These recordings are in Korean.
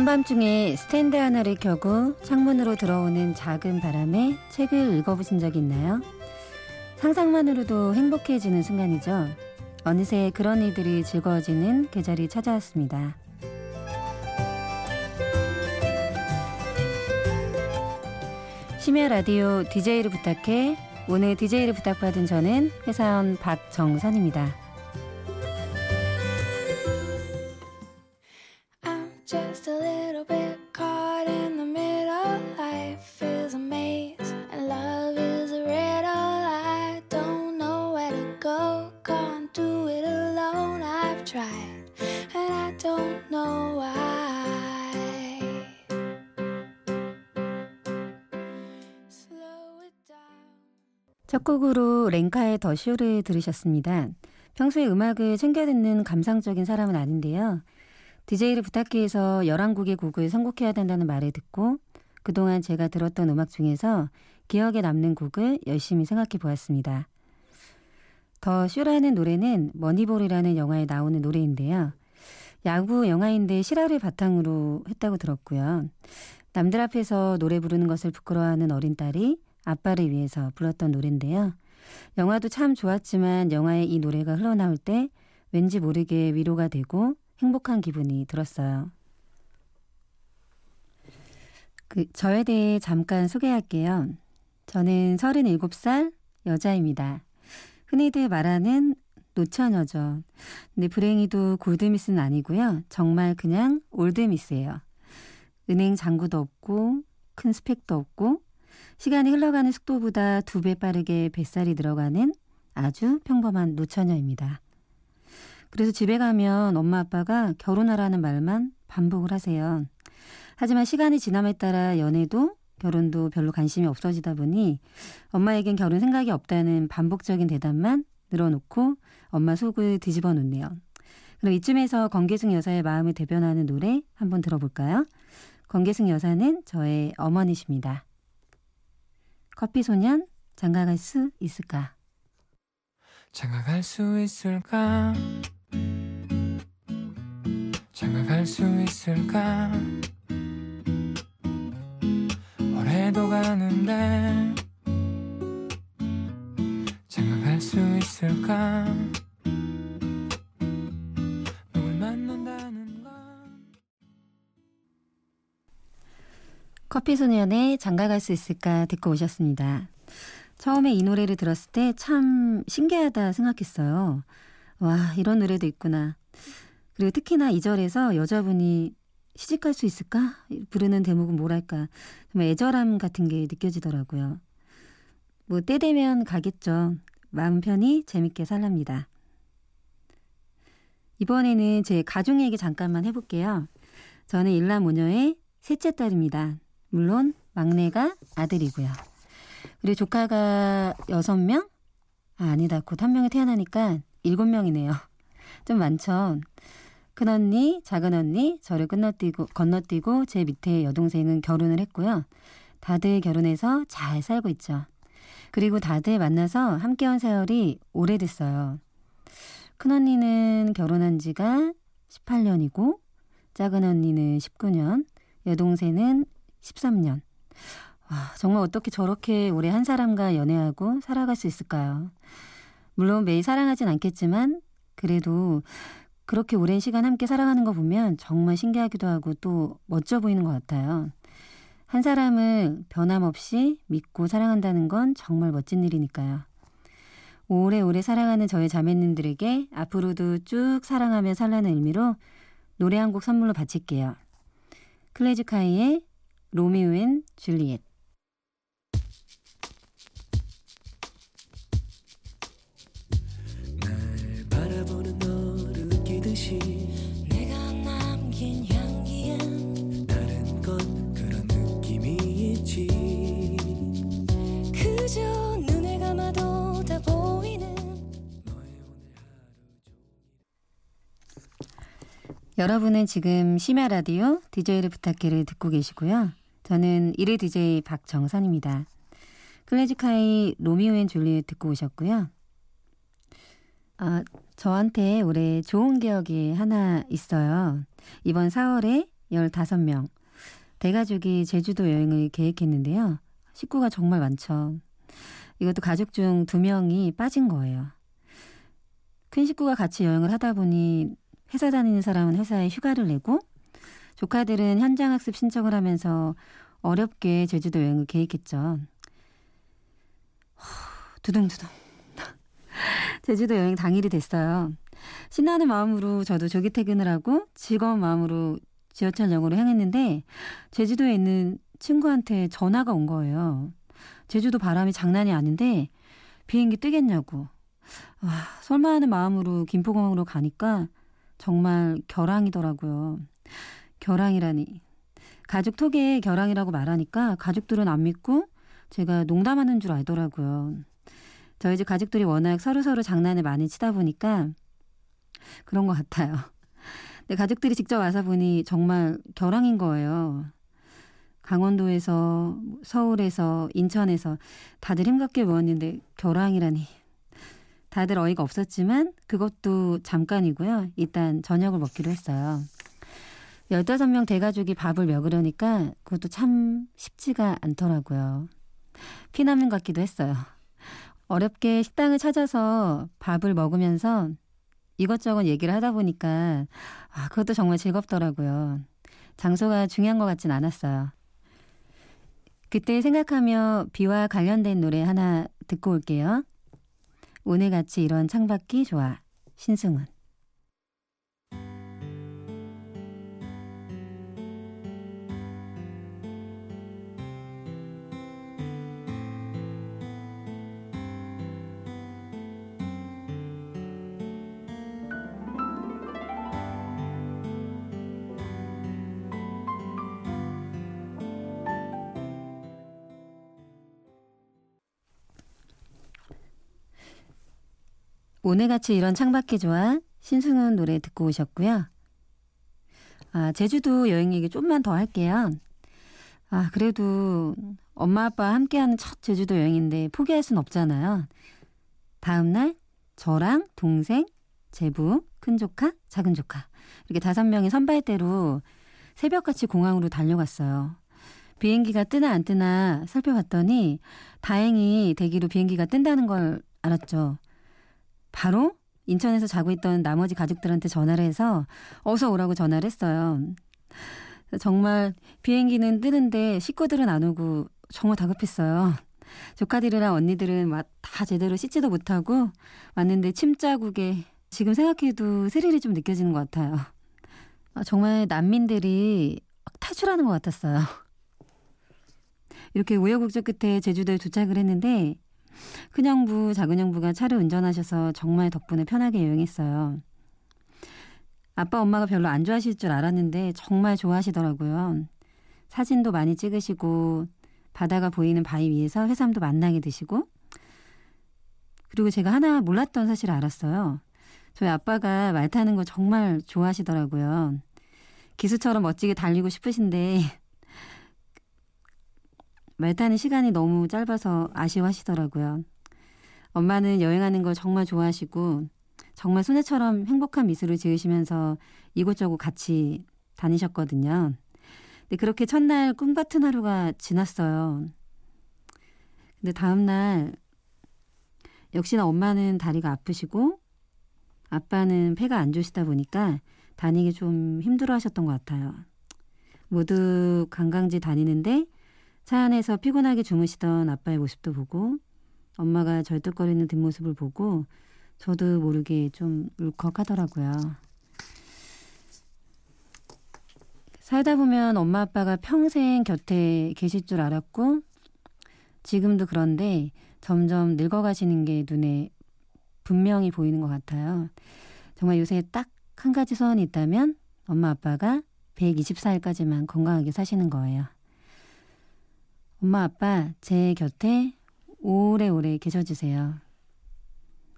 한밤중에 스탠드 하나를 켜고 창문으로 들어오는 작은 바람에 책을 읽어보신 적 있나요? 상상만으로도 행복해지는 순간이죠. 어느새 그런 일들이 즐거워지는 계절이 찾아왔습니다. 심야 라디오 DJ를 부탁해 오늘 DJ를 부탁받은 저는 회사원 박정선입니다. 첫 곡으로 렌카의 The Show를 들으셨습니다. 평소에 음악을 챙겨 듣는 감상적인 사람은 아닌데요. DJ를 부탁해 해서 11곡의 곡을 선곡해야 된다는 말을 듣고 그동안 제가 들었던 음악 중에서 기억에 남는 곡을 열심히 생각해 보았습니다. The Show라는 노래는 Moneyball이라는 영화에 나오는 노래인데요. 야구 영화인데 실화를 바탕으로 했다고 들었고요. 남들 앞에서 노래 부르는 것을 부끄러워하는 어린 딸이 아빠를 위해서 불렀던 노래인데요. 영화도 참 좋았지만 영화에 이 노래가 흘러나올 때 왠지 모르게 위로가 되고 행복한 기분이 들었어요. 그, 저에 대해 잠깐 소개할게요. 저는 37살 여자입니다. 흔히들 말하는 노처녀죠. 근데 불행히도 골드미스는 아니고요. 정말 그냥 올드미스예요. 은행 잔고도 없고 큰 스펙도 없고 시간이 흘러가는 속도보다 두 배 빠르게 뱃살이 들어가는 아주 평범한 노처녀입니다. 그래서 집에 가면 엄마 아빠가 결혼하라는 말만 반복을 하세요. 하지만 시간이 지남에 따라 연애도 결혼도 별로 관심이 없어지다 보니 엄마에겐 결혼 생각이 없다는 반복적인 대답만 늘어놓고 엄마 속을 뒤집어 놓네요. 그럼 이쯤에서 건계승 여사의 마음을 대변하는 노래 한번 들어볼까요? 건계승 여사는 저의 어머니십니다. 커피 소년 장가갈 수 있을까? 장가갈 수 있을까? 장가갈 수 있을까 올해도 가는데 장가갈 수 있을까 커피소년의 장가갈 수 있을까 듣고 오셨습니다. 처음에 이 노래를 들었을 때 참 신기하다 생각했어요. 와, 이런 노래도 있구나. 그리고 특히나 이 절에서 여자분이 시집갈 수 있을까? 부르는 대목은 뭐랄까. 정말 애절함 같은 게 느껴지더라고요. 뭐, 때 되면 가겠죠. 마음 편히 재밌게 살랍니다. 이번에는 제 가족 얘기 잠깐만 해볼게요. 저는 일남오녀의 셋째 딸입니다. 물론 막내가 아들이고요. 그리고 조카가 여섯 명? 아, 아니다. 곧 한 명이 태어나니까 일곱 명이네요. 좀 많죠. 큰 언니, 작은 언니, 저를 건너뛰고, 건너뛰고 제 밑에 여동생은 결혼을 했고요. 다들 결혼해서 잘 살고 있죠. 그리고 다들 만나서 함께한 세월이 오래됐어요. 큰 언니는 결혼한 지가 18년이고, 작은 언니는 19년, 여동생은 13년. 와, 정말 어떻게 저렇게 오래 한 사람과 연애하고 살아갈 수 있을까요? 물론 매일 사랑하진 않겠지만, 그래도 그렇게 오랜 시간 함께 살아가는 거 보면 정말 신기하기도 하고 또 멋져 보이는 것 같아요. 한 사람을 변함없이 믿고 사랑한다는 건 정말 멋진 일이니까요. 오래오래 사랑하는 저의 자매님들에게 앞으로도 쭉 사랑하며 살라는 의미로 노래 한 곡 선물로 바칠게요. 클래지콰이의 Romeo and Juliet 여러분은 지금 심야 라디오 DJ를 부탁해를 듣고 계시고요. 저는 1회 DJ 박정선입니다. 클래지콰이 Romeo and Juliet 듣고 오셨고요. 아, 저한테 올해 좋은 기억이 하나 있어요. 이번 4월에 15명. 대가족이 제주도 여행을 계획했는데요. 식구가 정말 많죠. 이것도 가족 중 두 명이 빠진 거예요. 큰 식구가 같이 여행을 하다 보니 회사 다니는 사람은 회사에 휴가를 내고 조카들은 현장 학습 신청을 하면서 어렵게 제주도 여행을 계획했죠. 두둥두둥. 제주도 여행 당일이 됐어요. 신나는 마음으로 저도 조기 퇴근을 하고 즐거운 마음으로 지하철역으로 향했는데 제주도에 있는 친구한테 전화가 온 거예요. 제주도 바람이 장난이 아닌데 비행기 뜨겠냐고. 와, 설마 하는 마음으로 김포공항으로 가니까 정말 결항이더라고요. 결항이라니. 가족 톡에 결항이라고 말하니까 가족들은 안 믿고 제가 농담하는 줄 알더라고요. 저희 집 가족들이 워낙 서로서로 장난을 많이 치다 보니까 그런 것 같아요. 근데 가족들이 직접 와서 보니 정말 결항인 거예요. 강원도에서, 서울에서, 인천에서 다들 힘겹게 모았는데 결항이라니. 다들 어이가 없었지만 그것도 잠깐이고요. 일단 저녁을 먹기로 했어요. 15명 대가족이 밥을 먹으려니까 그것도 참 쉽지가 않더라고요. 피난민 같기도 했어요. 어렵게 식당을 찾아서 밥을 먹으면서 이것저것 얘기를 하다 보니까 아, 그것도 정말 즐겁더라고요. 장소가 중요한 것 같진 않았어요. 그때 생각하며 비와 관련된 노래 하나 듣고 올게요. 오늘 같이 이런 창밖이 좋아. 신승훈. 오늘같이 이런 창밖이 좋아 신승훈 노래 듣고 오셨고요. 아, 제주도 여행 얘기 좀만 더 할게요. 아, 그래도 엄마 아빠 함께하는 첫 제주도 여행인데 포기할 순 없잖아요. 다음 날 저랑 동생, 제부, 큰 조카, 작은 조카 이렇게 다섯 명이 선발대로 새벽같이 공항으로 달려갔어요. 비행기가 뜨나 안 뜨나 살펴봤더니 다행히 대기로 비행기가 뜬다는 걸 알았죠. 바로 인천에서 자고 있던 나머지 가족들한테 전화를 해서 어서 오라고 전화를 했어요. 정말 비행기는 뜨는데 식구들은 안 오고 정말 다급했어요. 조카들이랑 언니들은 다 제대로 씻지도 못하고 왔는데 침자국에 지금 생각해도 스릴이 좀 느껴지는 것 같아요. 아, 정말 난민들이 탈출하는 것 같았어요. 이렇게 우여곡절 끝에 제주도에 도착을 했는데 큰형부, 작은형부가 차를 운전하셔서 정말 덕분에 편하게 여행했어요. 아빠, 엄마가 별로 안 좋아하실 줄 알았는데 정말 좋아하시더라고요. 사진도 많이 찍으시고 바다가 보이는 바위 위에서 해삼도 만나게 드시고 그리고 제가 하나 몰랐던 사실을 알았어요. 저희 아빠가 말 타는 거 정말 좋아하시더라고요. 기수처럼 멋지게 달리고 싶으신데 말 타는 시간이 너무 짧아서 아쉬워하시더라고요. 엄마는 여행하는 걸 정말 좋아하시고 정말 소녀처럼 행복한 미소를 지으시면서 이곳저곳 같이 다니셨거든요. 근데 그렇게 첫날 꿈 같은 하루가 지났어요. 근데 다음날 역시나 엄마는 다리가 아프시고 아빠는 폐가 안 좋으시다 보니까 다니기 좀 힘들어 하셨던 것 같아요. 모두 관광지 다니는데 차 안에서 피곤하게 주무시던 아빠의 모습도 보고 엄마가 절뚝거리는 뒷모습을 보고 저도 모르게 좀 울컥하더라고요. 살다 보면 엄마 아빠가 평생 곁에 계실 줄 알았고 지금도 그런데 점점 늙어가시는 게 눈에 분명히 보이는 것 같아요. 정말 요새 딱 한 가지 소원이 있다면 엄마 아빠가 124일까지만 건강하게 사시는 거예요. 엄마, 아빠, 제 곁에 오래오래 계셔주세요.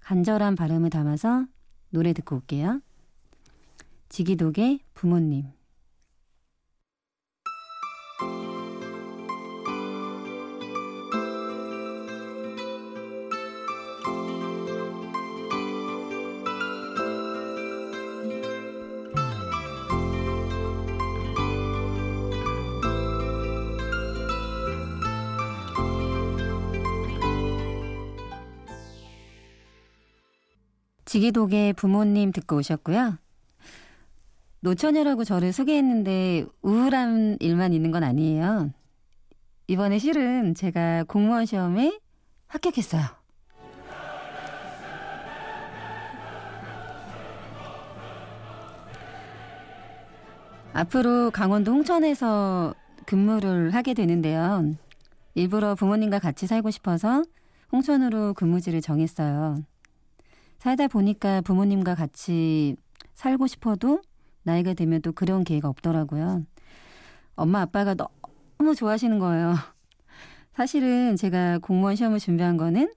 간절한 발음을 담아서 노래 듣고 올게요. 지기독의 부모님. 지기독의 부모님 듣고 오셨고요. 노처녀라고 저를 소개했는데 우울한 일만 있는 건 아니에요. 이번에 실은 제가 공무원 시험에 합격했어요. 앞으로 강원도 홍천에서 근무를 하게 되는데요. 일부러 부모님과 같이 살고 싶어서 홍천으로 근무지를 정했어요. 살다 보니까 부모님과 같이 살고 싶어도 나이가 되면 또 그런 기회가 없더라고요. 엄마 아빠가 너무 좋아하시는 거예요. 사실은 제가 공무원 시험을 준비한 거는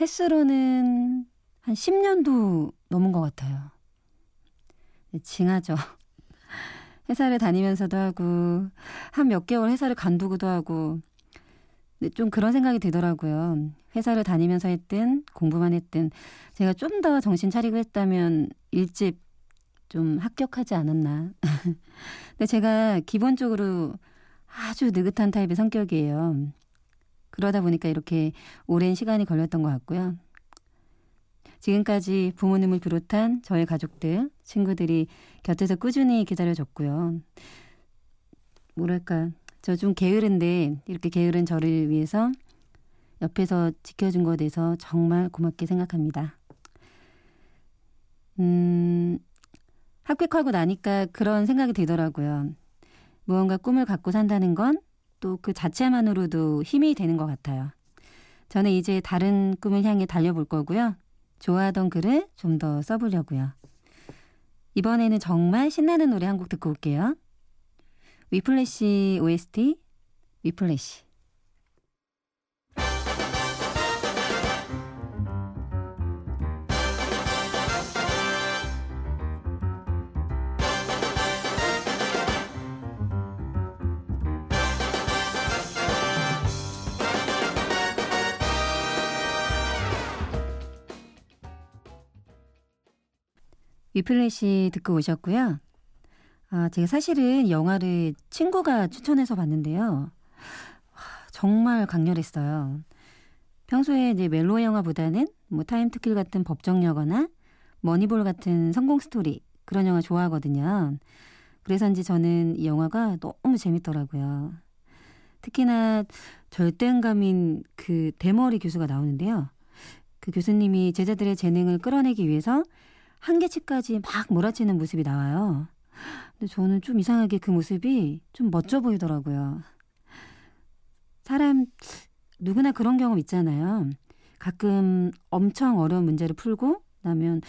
횟수로는 한 10년도 넘은 것 같아요. 네, 징하죠. 회사를 다니면서도 하고 한 몇 개월 회사를 간두고도 하고 좀 그런 생각이 들더라고요. 회사를 다니면서 했든 공부만 했든 제가 좀 더 정신 차리고 했다면 일찍 좀 합격하지 않았나. 근데 제가 기본적으로 아주 느긋한 타입의 성격이에요. 그러다 보니까 이렇게 오랜 시간이 걸렸던 것 같고요. 지금까지 부모님을 비롯한 저의 가족들, 친구들이 곁에서 꾸준히 기다려줬고요. 뭐랄까, 저 좀 게으른데 이렇게 게으른 저를 위해서 옆에서 지켜준 것에 대해서 정말 고맙게 생각합니다. 음, 합격하고 나니까 그런 생각이 들더라고요. 무언가 꿈을 갖고 산다는 건 또 그 자체만으로도 힘이 되는 것 같아요. 저는 이제 다른 꿈을 향해 달려볼 거고요. 좋아하던 글을 좀 더 써보려고요. 이번에는 정말 신나는 노래 한 곡 듣고 올게요. 위플래시 OST 위플래시 Whiplash 듣고 오셨고요. 아, 제가 사실은 영화를 친구가 추천해서 봤는데요. 정말 강렬했어요. 평소에 이제 멜로 영화보다는 뭐 Time to Kill 같은 법정 영화나 Moneyball 같은 성공 스토리 그런 영화 좋아하거든요. 그래서인지 저는 이 영화가 너무 재밌더라고요. 특히나 절대음감인 그 대머리 교수가 나오는데요. 그 교수님이 제자들의 재능을 끌어내기 위해서 한계치까지 막 몰아치는 모습이 나와요. 근데 저는 좀 이상하게 그 모습이 좀 멋져 보이더라고요. 사람 누구나 그런 경험 있잖아요. 가끔 엄청 어려운 문제를 풀고 나면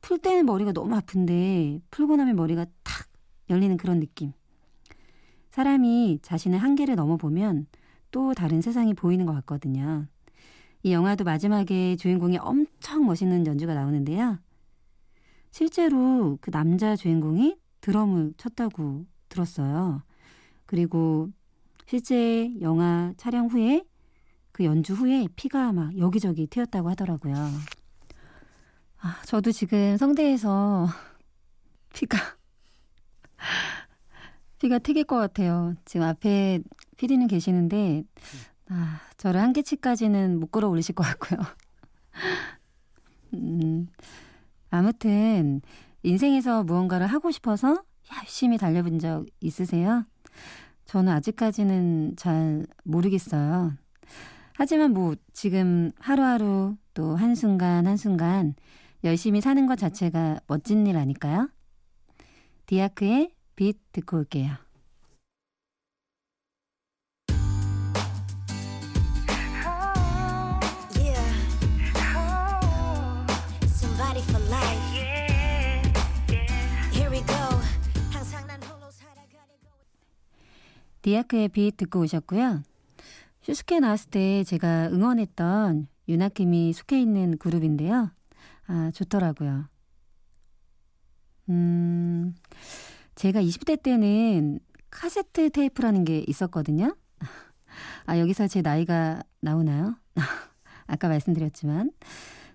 풀 때는 머리가 너무 아픈데 풀고 나면 머리가 탁 열리는 그런 느낌. 사람이 자신의 한계를 넘어보면 또 다른 세상이 보이는 것 같거든요. 이 영화도 마지막에 주인공이 엄청 멋있는 연주가 나오는데요. 실제로 그 남자 주인공이 드럼을 쳤다고 들었어요. 그리고 실제 영화 촬영 후에 그 연주 후에 피가 막 여기저기 튀었다고 하더라고요. 아, 저도 지금 성대에서 피가 피가 튀길 것 같아요. 지금 앞에 피디는 계시는데 아, 저를 한계치까지는 못 끌어올리실 것 같고요. 음, 아무튼 인생에서 무언가를 하고 싶어서 열심히 달려본 적 있으세요? 저는 아직까지는 잘 모르겠어요. 하지만 뭐 지금 하루하루 또 한순간 한순간 열심히 사는 것 자체가 멋진 일 아닐까요? 디아크의 빛 듣고 올게요. 디아크의 빛 듣고 오셨고요. 슈스케 나왔을 때 제가 응원했던 윤아킴이 속해 있는 그룹인데요. 아, 좋더라고요. 음, 제가 20대 때는 카세트 테이프라는 게 있었거든요. 아, 여기서 제 나이가 나오나요? 아까 말씀드렸지만.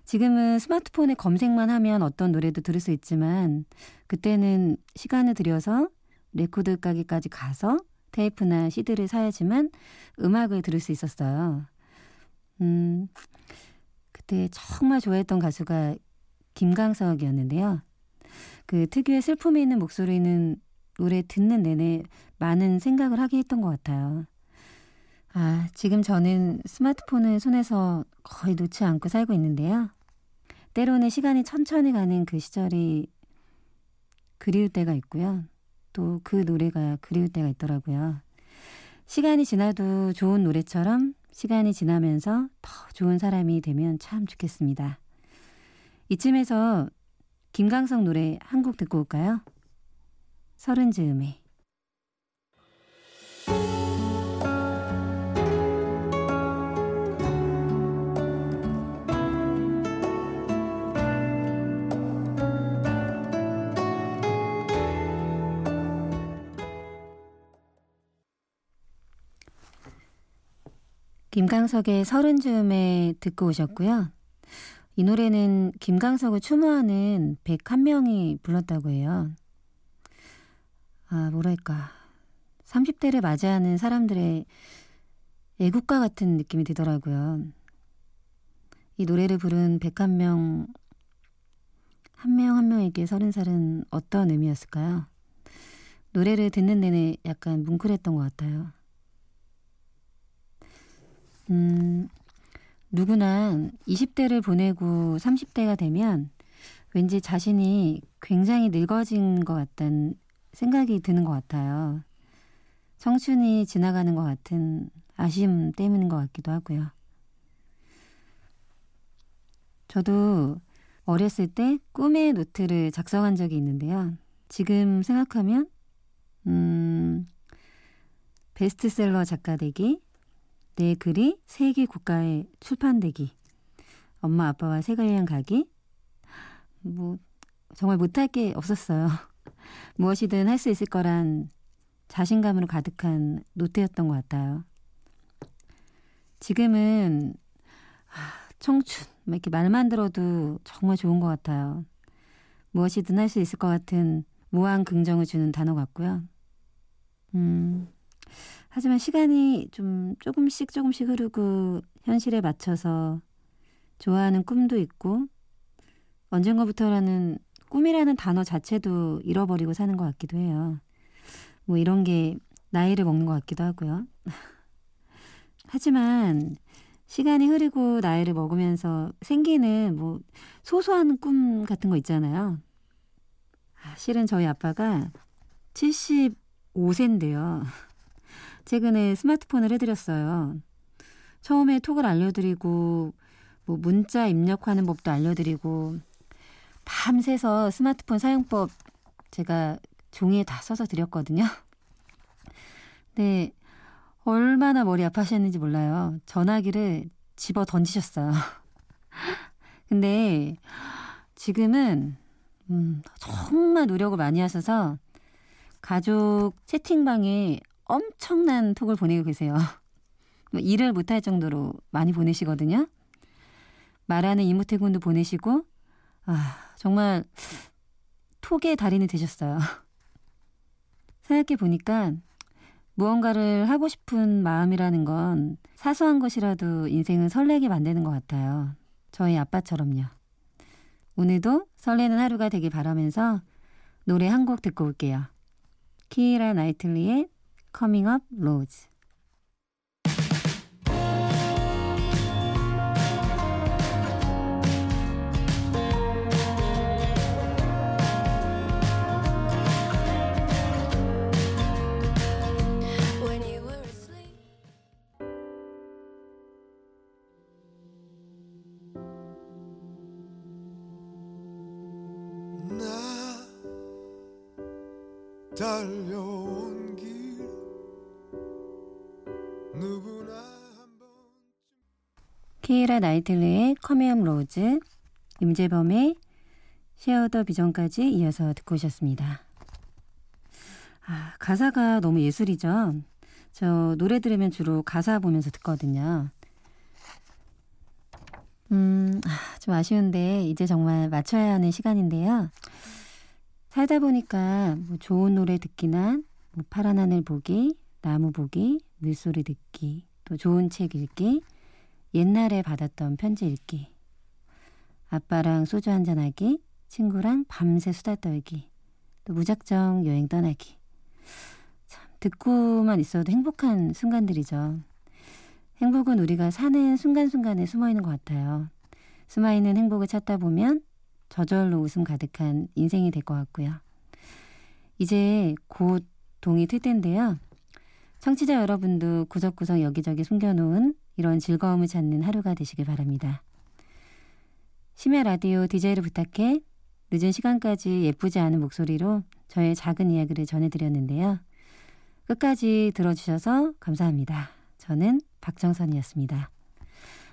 지금은 스마트폰에 검색만 하면 어떤 노래도 들을 수 있지만, 그때는 시간을 들여서 레코드 가게까지 가서 테이프나 CD를 사야지만 음악을 들을 수 있었어요. 음, 그때 정말 좋아했던 가수가 김강석이었는데요. 그 특유의 슬픔이 있는 목소리는 노래 듣는 내내 많은 생각을 하게 했던 것 같아요. 아, 지금 저는 스마트폰을 손에서 거의 놓지 않고 살고 있는데요. 때로는 시간이 천천히 가는 그 시절이 그리울 때가 있고요. 또 그 노래가 그리울 때가 있더라고요. 시간이 지나도 좋은 노래처럼 시간이 지나면서 더 좋은 사람이 되면 참 좋겠습니다. 이쯤에서 김강석 노래 한 곡 듣고 올까요? 서른 즈음에 김강석의 서른 즈음에 듣고 오셨고요. 이 노래는 김강석을 추모하는 101명이 불렀다고 해요. 아, 뭐랄까. 30대를 맞이하는 사람들의 애국가 같은 느낌이 들더라고요. 이 노래를 부른 101명, 한 명 한 명에게 서른 살은 어떤 의미였을까요? 노래를 듣는 내내 약간 뭉클했던 것 같아요. 음, 누구나 20대를 보내고 30대가 되면 왠지 자신이 굉장히 늙어진 것 같다는 생각이 드는 것 같아요. 청춘이 지나가는 것 같은 아쉬움 때문인 것 같기도 하고요. 저도 어렸을 때 꿈의 노트를 작성한 적이 있는데요. 지금 생각하면, 음, 베스트셀러 작가 되기, 내 글이 세계 국가에 출판되기, 엄마 아빠와 세계여행 가기, 뭐 정말 못할 게 없었어요. 무엇이든 할 수 있을 거란 자신감으로 가득한 노트였던 것 같아요. 지금은 청춘 이렇게 말만 들어도 정말 좋은 것 같아요. 무엇이든 할 수 있을 것 같은 무한 긍정을 주는 단어 같고요. 음, 하지만 시간이 좀 조금씩 조금씩 흐르고 현실에 맞춰서 좋아하는 꿈도 있고 언젠가부터라는 꿈이라는 단어 자체도 잃어버리고 사는 것 같기도 해요. 뭐 이런 게 나이를 먹는 것 같기도 하고요. 하지만 시간이 흐르고 나이를 먹으면서 생기는 뭐 소소한 꿈 같은 거 있잖아요. 아, 실은 저희 아빠가 75세인데요. 최근에 스마트폰을 해드렸어요. 처음에 톡을 알려드리고 뭐 문자 입력하는 법도 알려드리고 밤새서 스마트폰 사용법 제가 종이에 다 써서 드렸거든요. 네, 얼마나 머리 아파하셨는지 몰라요. 전화기를 집어 던지셨어요. 근데 지금은 음, 정말 노력을 많이 하셔서 가족 채팅방에 엄청난 톡을 보내고 계세요. 뭐 일을 못할 정도로 많이 보내시거든요. 말하는 이모티콘도 보내시고, 아, 정말 톡의 달인이 되셨어요. 생각해 보니까 무언가를 하고 싶은 마음이라는 건 사소한 것이라도 인생을 설레게 만드는 것 같아요. 저희 아빠처럼요. 오늘도 설레는 하루가 되길 바라면서 노래 한 곡 듣고 올게요. 키이라 나이틀리의 Coming Up Rose. 달려온 키이라 나이틀리의 Coming Up Roses, 임재범의 Share the Vision까지 이어서 듣고 오셨습니다. 아, 가사가 너무 예술이죠. 저 노래 들으면 주로 가사 보면서 듣거든요. 음, 아, 좀 아쉬운데 이제 정말 마쳐야 하는 시간인데요. 살다 보니까 뭐 좋은 노래 듣기나 뭐 파란 하늘 보기, 나무 보기, 물소리 듣기, 또 좋은 책 읽기, 옛날에 받았던 편지 읽기. 아빠랑 소주 한잔하기, 친구랑 밤새 수다 떨기, 또 무작정 여행 떠나기. 참, 듣고만 있어도 행복한 순간들이죠. 행복은 우리가 사는 순간순간에 숨어 있는 것 같아요. 숨어 있는 행복을 찾다 보면 저절로 웃음 가득한 인생이 될 것 같고요. 이제 곧 동이 틀 텐데요. 청취자 여러분도 구석구석 여기저기 숨겨놓은 이런 즐거움을 찾는 하루가 되시길 바랍니다. 심야 라디오 DJ를 부탁해 늦은 시간까지 예쁘지 않은 목소리로 저의 작은 이야기를 전해드렸는데요. 끝까지 들어주셔서 감사합니다. 저는 박정선이었습니다.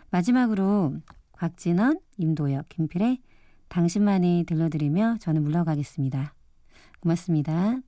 마지막으로 곽진원, 임도혁, 김필의 당신만이 들려드리며 저는 물러가겠습니다. 고맙습니다.